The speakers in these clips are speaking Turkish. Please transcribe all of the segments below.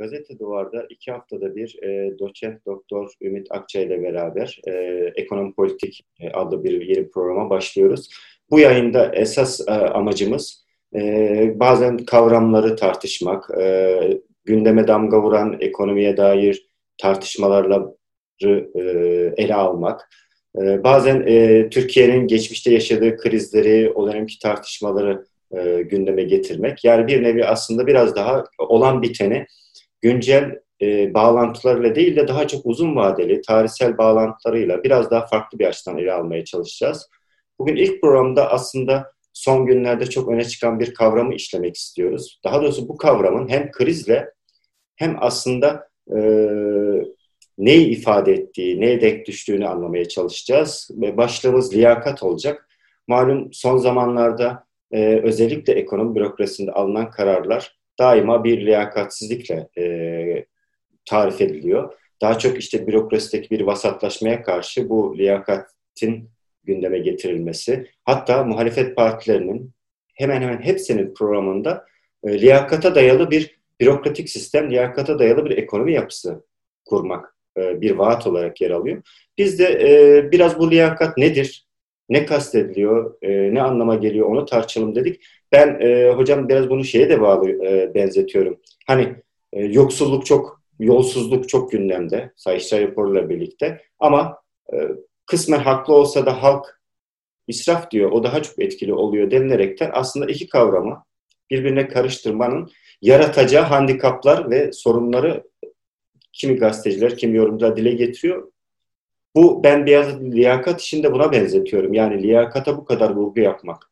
Gazete Duvar'da iki haftada bir e, doçent doktor Ümit Akça ile beraber e, Ekonomi Politik e, adlı bir yeni programa başlıyoruz. Bu yayında esas e, amacımız e, bazen kavramları tartışmak, e, gündeme damga vuran ekonomiye dair tartışmalarla e, ele almak, e, bazen e, Türkiye'nin geçmişte yaşadığı krizleri, o dönemki tartışmaları e, gündeme getirmek. Yani bir nevi aslında biraz daha olan biteni güncel e, bağlantılarıyla değil de daha çok uzun vadeli tarihsel bağlantılarıyla biraz daha farklı bir açıdan ele almaya çalışacağız. Bugün ilk programda aslında son günlerde çok öne çıkan bir kavramı işlemek istiyoruz. Daha doğrusu bu kavramın hem krizle hem aslında e, neyi ifade ettiği, neye denk düştüğünü anlamaya çalışacağız. Ve başlığımız liyakat olacak. Malum son zamanlarda e, özellikle ekonomi bürokrasisinde alınan kararlar daima bir liyakatsizlikle e, tarif ediliyor. Daha çok işte bürokrasideki bir vasatlaşmaya karşı bu liyakatin gündeme getirilmesi, hatta muhalefet partilerinin hemen hemen hepsinin programında e, liyakata dayalı bir bürokratik sistem, liyakata dayalı bir ekonomi yapısı kurmak e, bir vaat olarak yer alıyor. Biz de e, biraz bu liyakat nedir, ne kastediliyor, e, ne anlama geliyor onu tartışalım dedik. Ben e, hocam biraz bunu şeye de bağlı e, benzetiyorum. Hani e, yoksulluk çok, yolsuzluk çok gündemde Sayıştay raporuyla birlikte ama e, kısmen haklı olsa da halk israf diyor, o daha çok etkili oluyor denilerekten aslında iki kavramı birbirine karıştırmanın yaratacağı handikaplar ve sorunları kimi gazeteciler, kimi yorumcular dile getiriyor. Bu ben biraz liyakat işinde buna benzetiyorum. Yani liyakata bu kadar vurgu yapmak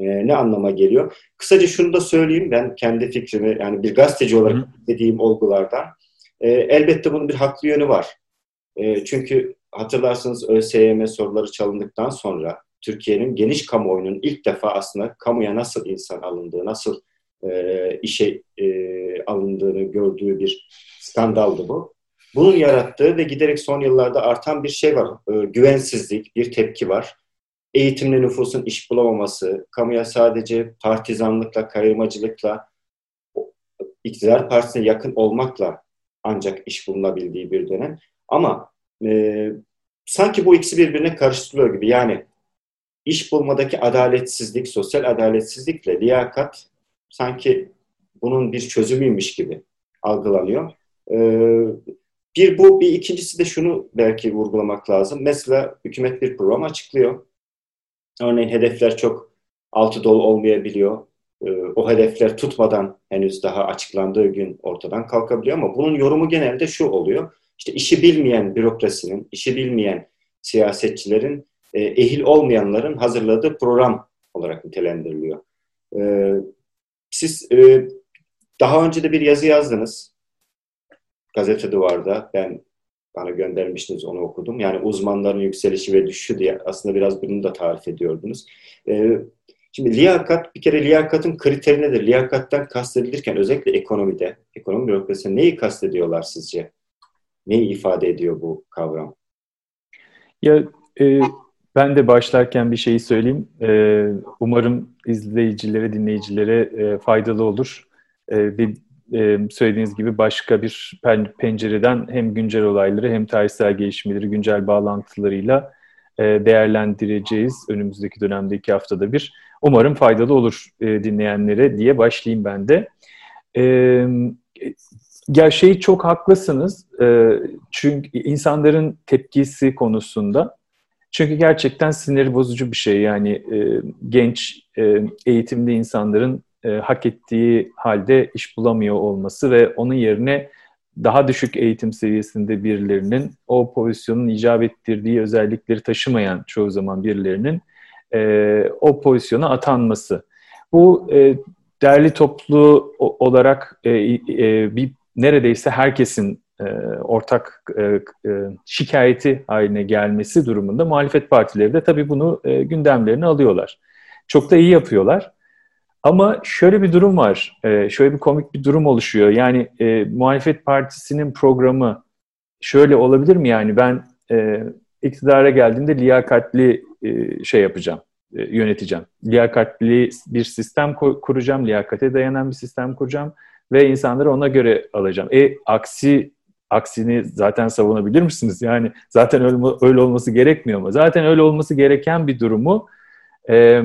e, ne anlama geliyor? Kısaca şunu da söyleyeyim ben kendi fikrimi yani bir gazeteci olarak dediğim olgulardan. E, elbette bunun bir haklı yönü var. E, çünkü hatırlarsınız ÖSYM soruları çalındıktan sonra Türkiye'nin geniş kamuoyunun ilk defa aslında kamuya nasıl insan alındığı, nasıl e, işe e, alındığını gördüğü bir skandaldı bu. Bunun yarattığı ve giderek son yıllarda artan bir şey var. E, güvensizlik, bir tepki var. Eğitimli nüfusun iş bulamaması, kamuya sadece partizanlıkla, kayırmacılıkla, iktidar partisine yakın olmakla ancak iş bulunabildiği bir dönem. Ama e, sanki bu ikisi birbirine karıştırılıyor gibi. Yani iş bulmadaki adaletsizlik, sosyal adaletsizlikle liyakat sanki bunun bir çözümüymüş gibi algılanıyor. Ee, bir bu, bir ikincisi de şunu belki vurgulamak lazım. Mesela hükümet bir program açıklıyor. Örneğin hedefler çok altı dolu olmayabiliyor. Ee, o hedefler tutmadan henüz daha açıklandığı gün ortadan kalkabiliyor ama bunun yorumu genelde şu oluyor. İşte işi bilmeyen bürokrasinin, işi bilmeyen siyasetçilerin, e, ehil olmayanların hazırladığı program olarak nitelendiriliyor. Ee, siz e, daha önce de bir yazı yazdınız gazete duvarda ben bana göndermiştiniz onu okudum. Yani uzmanların yükselişi ve düşüşü diye aslında biraz bunu da tarif ediyordunuz. Ee, şimdi liyakat bir kere liyakatın kriteri nedir? Liyakattan kastedilirken özellikle ekonomide, ekonomi bürokrasisinde neyi kastediyorlar sizce? Neyi ifade ediyor bu kavram? Ya e, ben de başlarken bir şeyi söyleyeyim. E, umarım izleyicilere, dinleyicilere e, faydalı olur. E, bir e, söylediğiniz gibi başka bir pencereden hem güncel olayları hem tarihsel gelişmeleri güncel bağlantılarıyla değerlendireceğiz önümüzdeki dönemde iki haftada bir. Umarım faydalı olur dinleyenlere diye başlayayım ben de. E, ya şey çok haklısınız çünkü insanların tepkisi konusunda çünkü gerçekten sinir bozucu bir şey yani e, genç e, eğitimli insanların e, hak ettiği halde iş bulamıyor olması ve onun yerine daha düşük eğitim seviyesinde birilerinin o pozisyonun icap ettirdiği özellikleri taşımayan çoğu zaman birilerinin e, o pozisyona atanması. Bu e, derli toplu olarak e, e, bir neredeyse herkesin e, ortak e, e, şikayeti haline gelmesi durumunda muhalefet partileri de tabii bunu e, gündemlerine alıyorlar. Çok da iyi yapıyorlar. Ama şöyle bir durum var, e, şöyle bir komik bir durum oluşuyor. Yani e, muhalefet partisinin programı şöyle olabilir mi? Yani ben e, iktidara geldiğimde liyakatli e, şey yapacağım, e, yöneteceğim. Liyakatli bir sistem kuracağım, liyakate dayanan bir sistem kuracağım. ve insanları ona göre alacağım. E aksi aksini zaten savunabilir misiniz? Yani zaten öyle, öyle olması gerekmiyor mu? Zaten öyle olması gereken bir durumu e,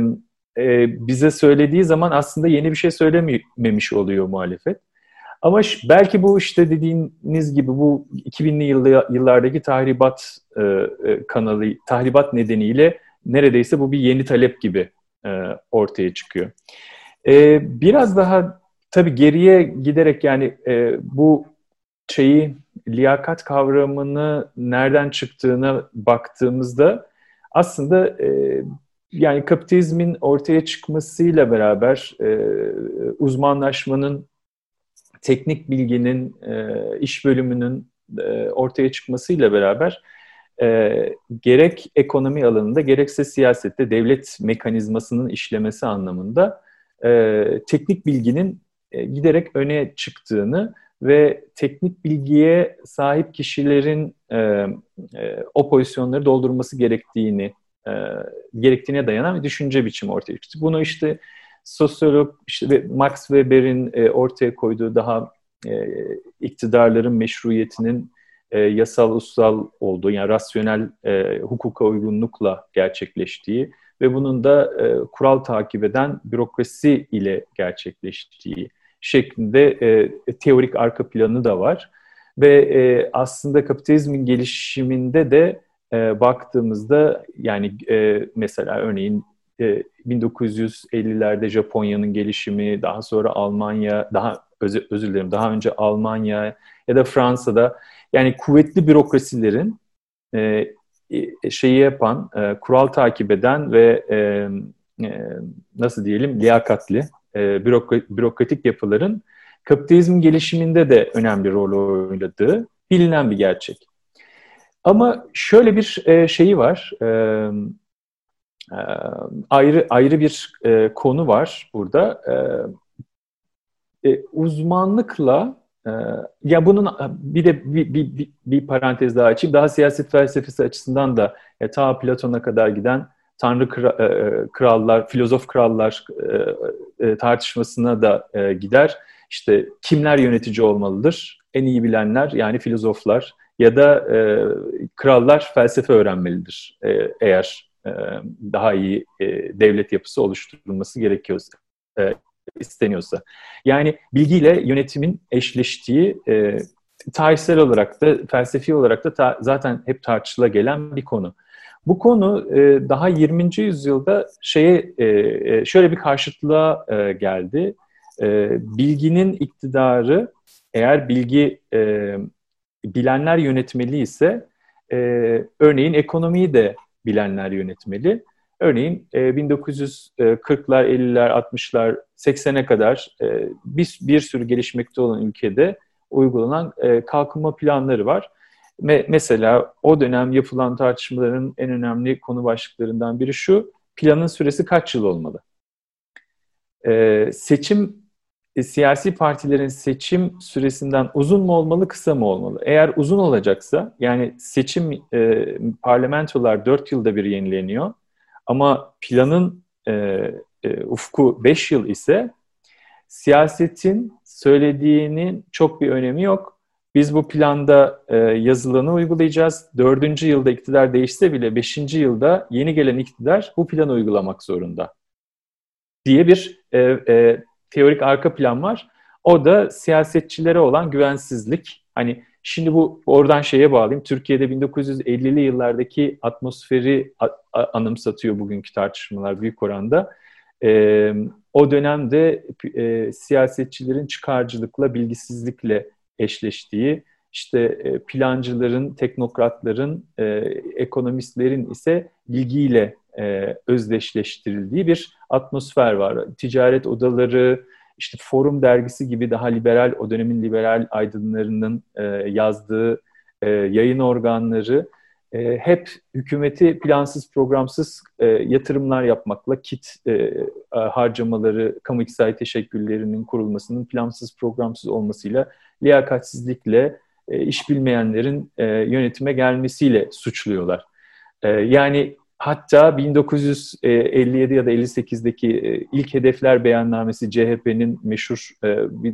e, bize söylediği zaman aslında yeni bir şey söylememiş oluyor muhalefet. Ama belki bu işte dediğiniz gibi bu 2000'li yıllardaki tahribat e, e, kanalı, tahribat nedeniyle neredeyse bu bir yeni talep gibi e, ortaya çıkıyor. E, biraz daha tabii geriye giderek yani e, bu şeyi liyakat kavramını nereden çıktığına baktığımızda aslında e, yani kapitalizmin ortaya çıkmasıyla beraber e, uzmanlaşmanın, teknik bilginin, e, iş bölümünün e, ortaya çıkmasıyla beraber e, gerek ekonomi alanında gerekse siyasette devlet mekanizmasının işlemesi anlamında e, teknik bilginin e, giderek öne çıktığını ve teknik bilgiye sahip kişilerin e, e, o pozisyonları doldurması gerektiğini e, gerektiğine dayanan bir düşünce biçimi ortaya çıktı. Bunu işte sosyolog işte Max Weber'in e, ortaya koyduğu daha e, iktidarların meşruiyetinin yasal ussal olduğu yani rasyonel hukuka uygunlukla gerçekleştiği ve bunun da kural takip eden bürokrasi ile gerçekleştiği şeklinde teorik arka planı da var. Ve aslında kapitalizmin gelişiminde de e, baktığımızda yani e, mesela örneğin e, 1950'lerde Japonya'nın gelişimi, daha sonra Almanya, daha özür, özür dilerim daha önce Almanya ya da Fransa'da yani kuvvetli bürokrasilerin e, e şeyi yapan, e, kural takip eden ve e, e, nasıl diyelim liyakatli e, bürokratik yapıların kapitalizmin gelişiminde de önemli rol oynadığı bilinen bir gerçek. Ama şöyle bir e, şeyi var, e, e, ayrı ayrı bir e, konu var burada. E, e, uzmanlıkla e, ya bunun bir de bir, bir, bir, bir parantez daha açayım. Daha siyaset felsefesi açısından da e, ta Platon'a kadar giden tanrı kra, e, krallar, filozof krallar e, e, tartışmasına da e, gider. İşte kimler yönetici olmalıdır? En iyi bilenler yani filozoflar ya da e, krallar felsefe öğrenmelidir e, eğer e, daha iyi e, devlet yapısı oluşturulması gerekiyorsa, e, isteniyorsa. Yani bilgiyle yönetimin eşleştiği e, tarihsel olarak da felsefi olarak da ta, zaten hep tartışıla gelen bir konu. Bu konu e, daha 20. yüzyılda şeye e, e, şöyle bir karşıtlığa e, geldi. E, bilginin iktidarı eğer bilgi e, bilenler yönetmeli ise e, örneğin ekonomiyi de bilenler yönetmeli. Örneğin e, 1940'lar, 50'ler, 60'lar, 80'e kadar e, bir, bir sürü gelişmekte olan ülkede uygulanan e, kalkınma planları var. Me mesela o dönem yapılan tartışmaların en önemli konu başlıklarından biri şu, planın süresi kaç yıl olmalı? E, seçim e, siyasi partilerin seçim süresinden uzun mu olmalı, kısa mı olmalı? Eğer uzun olacaksa, yani seçim e, parlamentolar 4 yılda bir yenileniyor ama planın e, e, ufku 5 yıl ise siyasetin söylediğinin çok bir önemi yok. Biz bu planda e, yazılanı uygulayacağız. Dördüncü yılda iktidar değişse bile beşinci yılda yeni gelen iktidar bu planı uygulamak zorunda diye bir e, e, teorik arka plan var. O da siyasetçilere olan güvensizlik. Hani şimdi bu oradan şeye bağlayayım. Türkiye'de 1950'li yıllardaki atmosferi anımsatıyor bugünkü tartışmalar büyük oranda. Ee, o dönemde e, siyasetçilerin çıkarcılıkla, bilgisizlikle eşleştiği, işte e, plancıların, teknokratların, e, ekonomistlerin ise bilgiyle e, özdeşleştirildiği bir atmosfer var. Ticaret odaları, işte Forum dergisi gibi daha liberal, o dönemin liberal aydınlarının e, yazdığı e, yayın organları e, hep hükümeti plansız, programsız e, yatırımlar yapmakla, kit e, harcamaları, kamu iktisadi teşekküllerinin kurulmasının plansız, programsız olmasıyla, liyakatsizlikle, e, iş bilmeyenlerin e, yönetime gelmesiyle suçluyorlar. E, yani hatta 1957 ya da 58'deki ilk hedefler beyannamesi CHP'nin meşhur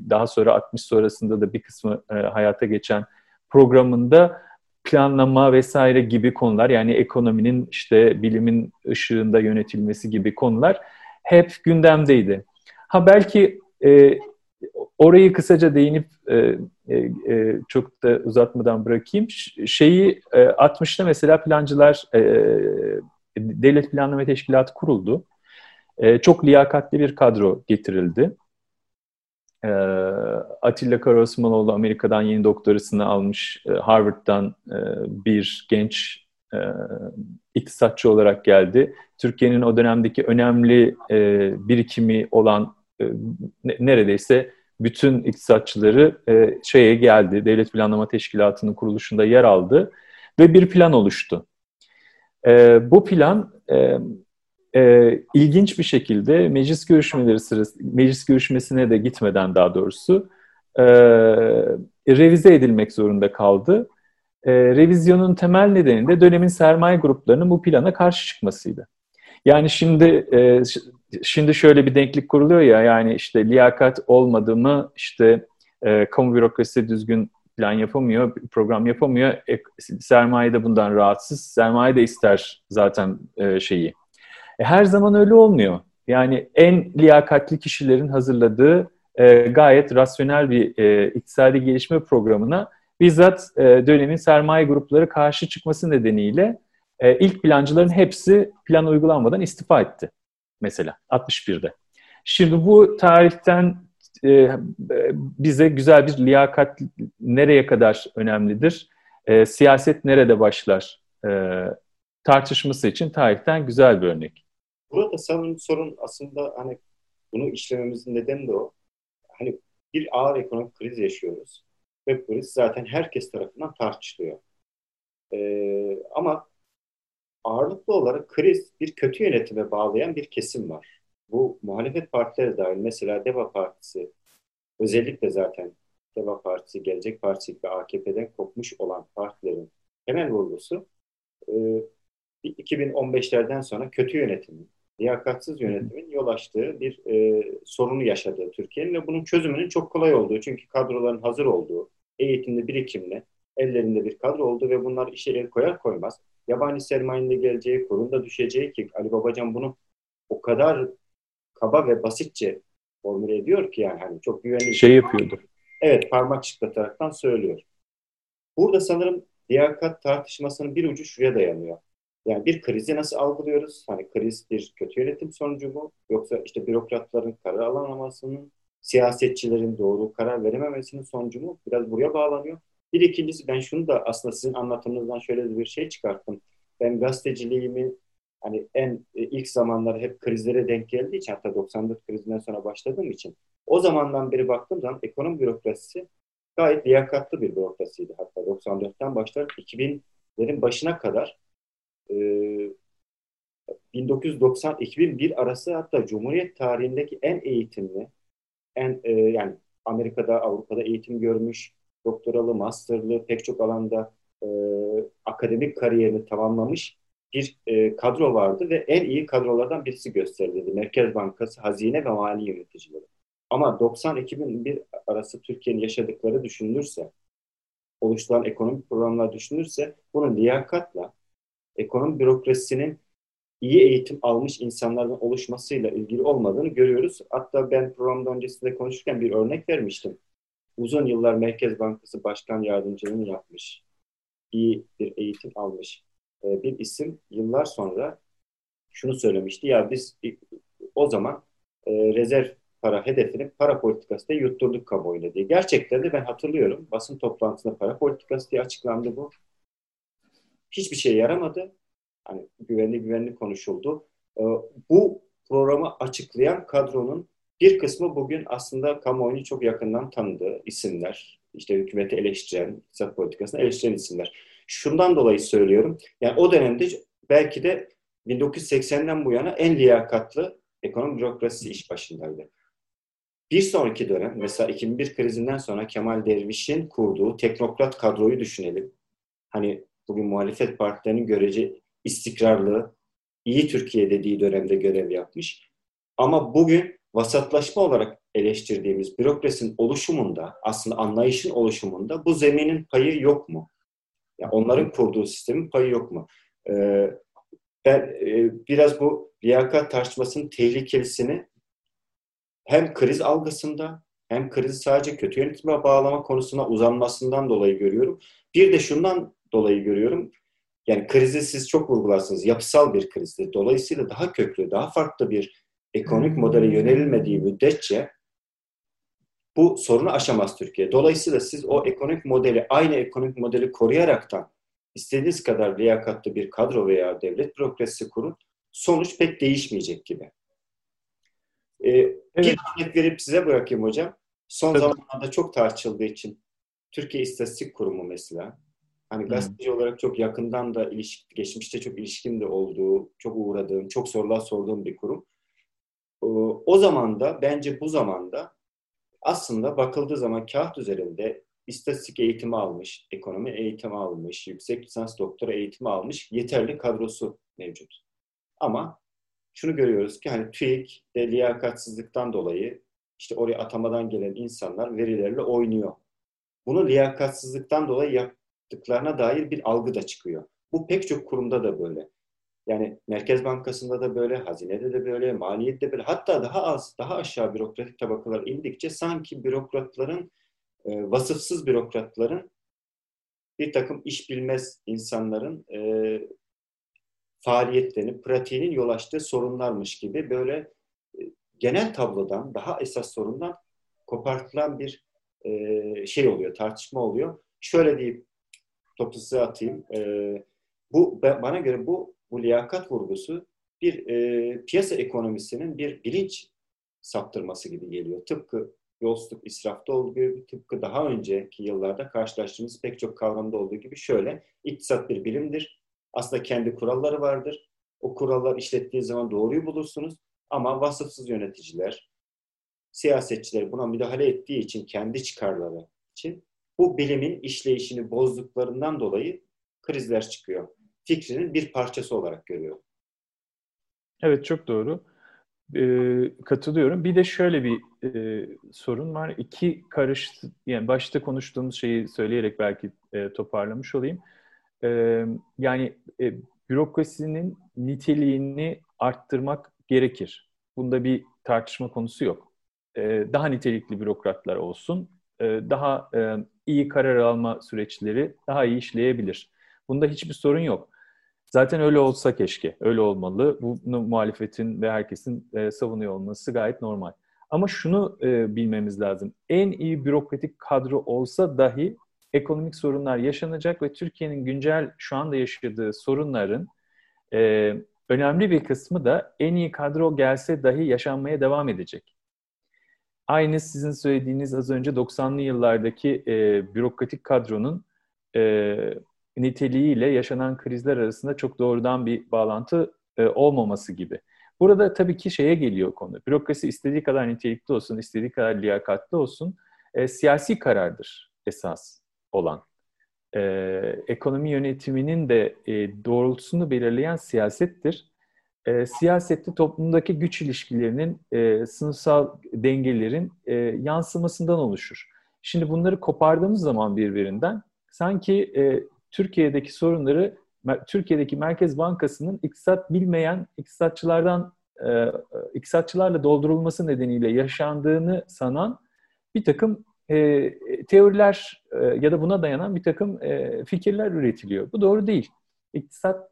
daha sonra 60 sonrasında da bir kısmı hayata geçen programında planlama vesaire gibi konular yani ekonominin işte bilimin ışığında yönetilmesi gibi konular hep gündemdeydi. Ha belki e, orayı kısaca değinip e, e, e çok da uzatmadan bırakayım. Şeyi e, 60'ta mesela plancılar e, Devlet Planlama Teşkilatı kuruldu. E, çok liyakatli bir kadro getirildi. E, Atilla Karaosmanoğlu Amerika'dan yeni doktorasını almış, e, Harvard'dan e, bir genç e, iktisatçı olarak geldi. Türkiye'nin o dönemdeki önemli e, birikimi olan e, neredeyse bütün iktisatçıları e, şeye geldi. Devlet Planlama Teşkilatı'nın kuruluşunda yer aldı ve bir plan oluştu. E, bu plan ilginç bir şekilde meclis görüşmeleri sırası, meclis görüşmesine de gitmeden daha doğrusu revize edilmek zorunda kaldı. E, revizyonun temel nedeni de dönemin sermaye gruplarının bu plana karşı çıkmasıydı. Yani şimdi şimdi şöyle bir denklik kuruluyor ya yani işte liyakat olmadı mı işte e, kamu bürokrasisi düzgün plan yapamıyor, program yapamıyor. E, sermaye de bundan rahatsız. Sermaye de ister zaten e, şeyi. E, her zaman öyle olmuyor. Yani en liyakatli kişilerin hazırladığı e, gayet rasyonel bir e, iktisadi gelişme programına bizzat e, dönemin sermaye grupları karşı çıkması nedeniyle e, ilk plancıların hepsi plan uygulanmadan istifa etti mesela 61'de. Şimdi bu tarihten e, bize güzel bir liyakat nereye kadar önemlidir, e, siyaset nerede başlar e, tartışması için tarihten güzel bir örnek. Burada sanırım sorun aslında hani bunu işlememizin nedeni de o. Hani bir ağır ekonomik kriz yaşıyoruz. Ve kriz zaten herkes tarafından tartışılıyor. Ee, ama ağırlıklı olarak kriz bir kötü yönetime bağlayan bir kesim var. Bu muhalefet partileri dahil mesela DEVA Partisi özellikle zaten DEVA Partisi, Gelecek Partisi ve AKP'den kopmuş olan partilerin temel vurgusu e, 2015'lerden sonra kötü yönetimin, liyakatsız yönetimin yol açtığı bir e, sorunu yaşadığı Türkiye'nin ve bunun çözümünün çok kolay olduğu. Çünkü kadroların hazır olduğu, eğitimli birikimli, ellerinde bir kadro olduğu ve bunlar işe el koyar koymaz yabancı sermayenin geleceği, kurunda düşeceği ki Ali Babacan bunu o kadar kaba ve basitçe formüle ediyor ki yani hani çok güvenli şey yapıyordu. Evet parmak çıtlataraktan söylüyor. Burada sanırım liyakat tartışmasının bir ucu şuraya dayanıyor. Yani bir krizi nasıl algılıyoruz? Hani kriz bir kötü yönetim sonucu mu? Yoksa işte bürokratların karar alamamasının, siyasetçilerin doğru karar verememesinin sonucu mu? Biraz buraya bağlanıyor. Bir ikincisi ben şunu da aslında sizin anlatımınızdan şöyle bir şey çıkarttım. Ben gazeteciliğimi hani en e, ilk zamanlar hep krizlere denk geldiği için hatta 94 krizinden sonra başladığım için o zamandan beri baktığım zaman ekonomi bürokrasisi gayet liyakatlı bir bürokrasiydi. Hatta 94'ten başlar 2000'lerin başına kadar e, 1990-2001 arası hatta Cumhuriyet tarihindeki en eğitimli, en e, yani Amerika'da, Avrupa'da eğitim görmüş, doktoralı, masterlı pek çok alanda e, akademik kariyerini tamamlamış bir e, kadro vardı ve en iyi kadrolardan birisi gösterildi. Merkez Bankası, hazine ve mali yöneticileri. Ama 90-2001 arası Türkiye'nin yaşadıkları düşünülürse, oluşturan ekonomik programlar düşünülürse bunun liyakatla ekonomi bürokrasisinin iyi eğitim almış insanlardan oluşmasıyla ilgili olmadığını görüyoruz. Hatta ben programda öncesinde konuşurken bir örnek vermiştim uzun yıllar Merkez Bankası Başkan Yardımcılığını yapmış, iyi bir eğitim almış e, bir isim yıllar sonra şunu söylemişti. Ya biz o zaman e, rezerv para hedefini para politikası diye yutturduk kamuoyuna diye. Gerçekten de ben hatırlıyorum. Basın toplantısında para politikası diye açıklandı bu. Hiçbir şey yaramadı. Hani güvenli güvenli konuşuldu. E, bu programı açıklayan kadronun bir kısmı bugün aslında kamuoyunu çok yakından tanıdığı isimler. İşte hükümeti eleştiren, iktisat politikasını eleştiren isimler. Şundan dolayı söylüyorum. Yani o dönemde belki de 1980'den bu yana en liyakatlı ekonomi bürokrasisi iş başındaydı. Bir sonraki dönem, mesela 2001 krizinden sonra Kemal Derviş'in kurduğu teknokrat kadroyu düşünelim. Hani bugün muhalefet partilerinin görece istikrarlı, iyi Türkiye dediği dönemde görev yapmış. Ama bugün vasatlaşma olarak eleştirdiğimiz bürokrasinin oluşumunda, aslında anlayışın oluşumunda bu zeminin payı yok mu? Yani onların kurduğu sistemin payı yok mu? Ee, ben e, biraz bu liyakat tartışmasının tehlikelisini hem kriz algısında hem krizi sadece kötü yönetime bağlama konusuna uzanmasından dolayı görüyorum. Bir de şundan dolayı görüyorum. Yani krizi siz çok vurgularsınız. Yapısal bir krizdir. Dolayısıyla daha köklü, daha farklı bir ekonomik modele yönelilmediği müddetçe bu sorunu aşamaz Türkiye. Dolayısıyla siz o ekonomik modeli, aynı ekonomik modeli koruyaraktan istediğiniz kadar liyakatlı bir kadro veya devlet bürokrasisi kurun, sonuç pek değişmeyecek gibi. Ee, evet. Bir örnek verip size bırakayım hocam. Son Tabii. zamanlarda çok tartışıldığı için Türkiye İstatistik Kurumu mesela hani gazeteci hmm. olarak çok yakından da ilişki, geçmişte çok ilişkim de olduğu, çok uğradığım, çok sorular sorduğum bir kurum. O zaman da bence bu zamanda aslında bakıldığı zaman kağıt üzerinde istatistik eğitimi almış, ekonomi eğitimi almış, yüksek lisans doktora eğitimi almış yeterli kadrosu mevcut. Ama şunu görüyoruz ki hani TÜİK de liyakatsızlıktan dolayı işte oraya atamadan gelen insanlar verilerle oynuyor. Bunu liyakatsızlıktan dolayı yaptıklarına dair bir algı da çıkıyor. Bu pek çok kurumda da böyle. Yani Merkez Bankası'nda da böyle, hazinede de böyle, maliyette böyle. Hatta daha az, daha aşağı bürokratik tabakalar indikçe sanki bürokratların, e, vasıfsız bürokratların bir takım iş bilmez insanların e, faaliyetlerini, pratiğinin yol açtığı sorunlarmış gibi böyle e, genel tablodan, daha esas sorundan kopartılan bir e, şey oluyor, tartışma oluyor. Şöyle deyip topu atayım. E, bu bana göre bu bu liyakat vurgusu bir e, piyasa ekonomisinin bir bilinç saptırması gibi geliyor. Tıpkı yolsuzluk israfta olduğu gibi, tıpkı daha önceki yıllarda karşılaştığımız pek çok kavramda olduğu gibi şöyle, iktisat bir bilimdir. Aslında kendi kuralları vardır. O kurallar işlettiği zaman doğruyu bulursunuz. Ama vasıfsız yöneticiler, siyasetçiler buna müdahale ettiği için, kendi çıkarları için bu bilimin işleyişini bozduklarından dolayı krizler çıkıyor fikrinin bir parçası olarak görüyor. Evet çok doğru. Ee, katılıyorum. Bir de şöyle bir e, sorun var. İki karış, yani başta konuştuğumuz şeyi söyleyerek belki e, toparlamış olayım. E, yani e, bürokrasinin niteliğini arttırmak gerekir. Bunda bir tartışma konusu yok. E, daha nitelikli bürokratlar olsun, e, daha e, iyi karar alma süreçleri daha iyi işleyebilir. Bunda hiçbir sorun yok. Zaten öyle olsa keşke, öyle olmalı. Bunu muhalefetin ve herkesin e, savunuyor olması gayet normal. Ama şunu e, bilmemiz lazım. En iyi bürokratik kadro olsa dahi ekonomik sorunlar yaşanacak ve Türkiye'nin güncel şu anda yaşadığı sorunların e, önemli bir kısmı da en iyi kadro gelse dahi yaşanmaya devam edecek. Aynı sizin söylediğiniz az önce 90'lı yıllardaki e, bürokratik kadronun e, niteliğiyle yaşanan krizler arasında çok doğrudan bir bağlantı e, olmaması gibi. Burada tabii ki şeye geliyor konu. Bürokrasi istediği kadar nitelikli olsun, istediği kadar liyakatli olsun. E, siyasi karardır esas olan. E, ekonomi yönetiminin de e, doğrultusunu belirleyen siyasettir. E, siyasette toplumdaki güç ilişkilerinin, e, sınıfsal dengelerin e, yansımasından oluşur. Şimdi bunları kopardığımız zaman birbirinden sanki e, Türkiye'deki sorunları Türkiye'deki Merkez Bankası'nın iktisat bilmeyen iktisatçılardan e, iktisatçılarla doldurulması nedeniyle yaşandığını sanan bir takım e, teoriler e, ya da buna dayanan bir takım e, fikirler üretiliyor. Bu doğru değil. İktisat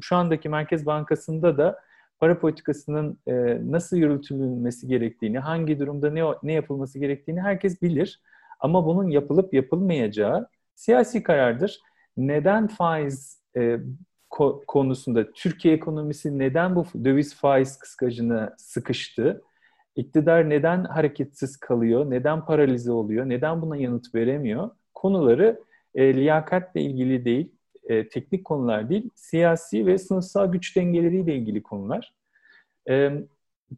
şu andaki Merkez Bankası'nda da para politikasının e, nasıl yürütülmesi gerektiğini, hangi durumda ne ne yapılması gerektiğini herkes bilir. Ama bunun yapılıp yapılmayacağı siyasi karardır neden faiz e, ko- konusunda Türkiye ekonomisi neden bu döviz faiz kıskacına sıkıştı? İktidar neden hareketsiz kalıyor? Neden paralize oluyor? Neden buna yanıt veremiyor? Konuları e, liyakatle ilgili değil, e, teknik konular değil, siyasi ve sınıfsal güç dengeleriyle ilgili konular. E,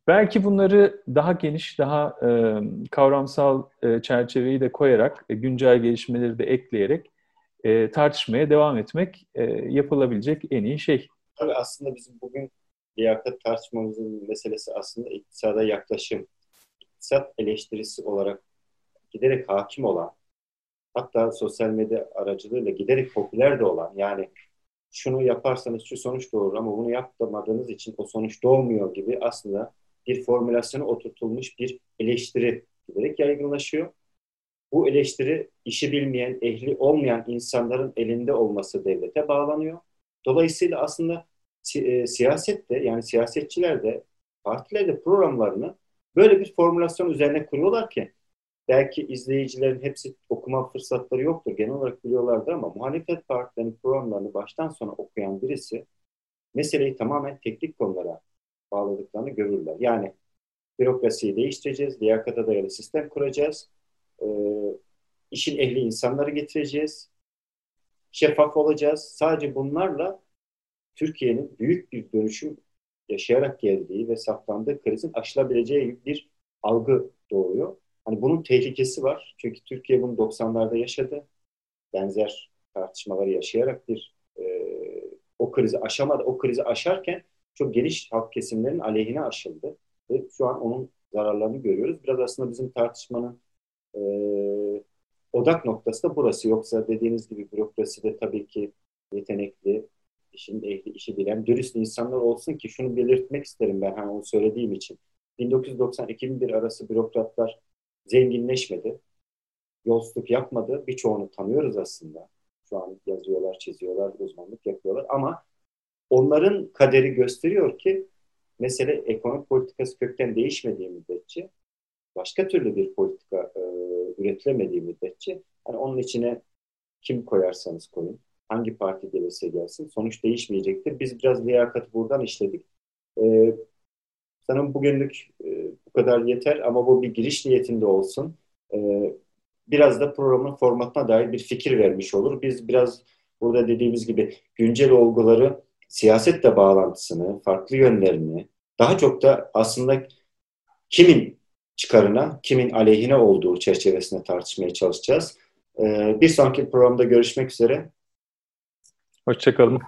belki bunları daha geniş, daha e, kavramsal e, çerçeveyi de koyarak, e, güncel gelişmeleri de ekleyerek e, tartışmaya devam etmek e, yapılabilecek en iyi şey. Tabii aslında bizim bugün liyakat tartışmamızın meselesi aslında iktisada yaklaşım. İktisat eleştirisi olarak giderek hakim olan, hatta sosyal medya aracılığıyla giderek popüler de olan, yani şunu yaparsanız şu sonuç doğurur ama bunu yapmadığınız için o sonuç doğmuyor gibi aslında bir formülasyona oturtulmuş bir eleştiri giderek yaygınlaşıyor. Bu eleştiri işi bilmeyen, ehli olmayan insanların elinde olması devlete bağlanıyor. Dolayısıyla aslında si- e, siyaset de yani siyasetçiler de partiler programlarını böyle bir formülasyon üzerine kuruyorlar ki belki izleyicilerin hepsi okuma fırsatları yoktur. Genel olarak biliyorlardır ama muhalefet partilerinin programlarını baştan sona okuyan birisi meseleyi tamamen teknik konulara bağladıklarını görürler. Yani bürokrasiyi değiştireceğiz, liyakata dayalı sistem kuracağız, e, işin ehli insanları getireceğiz, şeffaf olacağız. Sadece bunlarla Türkiye'nin büyük bir dönüşüm yaşayarak geldiği ve saptandığı krizin aşılabileceği bir algı doğuyor. Hani bunun tehlikesi var. Çünkü Türkiye bunu 90'larda yaşadı. Benzer tartışmaları yaşayarak bir e, o krizi aşamadı. O krizi aşarken çok geniş halk kesimlerin aleyhine aşıldı. Ve şu an onun zararlarını görüyoruz. Biraz aslında bizim tartışmanın e, odak noktası da burası. Yoksa dediğiniz gibi bürokraside tabii ki yetenekli, işin ehli, işi bilen, dürüst insanlar olsun ki şunu belirtmek isterim ben hani onu söylediğim için. 1990-2001 arası bürokratlar zenginleşmedi. Yolsuzluk yapmadı. Birçoğunu tanıyoruz aslında. Şu an yazıyorlar, çiziyorlar, uzmanlık yapıyorlar ama onların kaderi gösteriyor ki mesele ekonomik politikası kökten değişmediği müddetçe başka türlü bir politika e, üretilemediği müddetçe hani onun içine kim koyarsanız koyun, hangi parti gelirse gelsin sonuç değişmeyecektir. Biz biraz liyakatı buradan işledik. E, sanırım bugünlük e, bu kadar yeter ama bu bir giriş niyetinde olsun. E, biraz da programın formatına dair bir fikir vermiş olur. Biz biraz burada dediğimiz gibi güncel olguları siyasetle bağlantısını, farklı yönlerini, daha çok da aslında kimin çıkarına, kimin aleyhine olduğu çerçevesinde tartışmaya çalışacağız. Ee, bir sonraki programda görüşmek üzere. Hoşçakalın.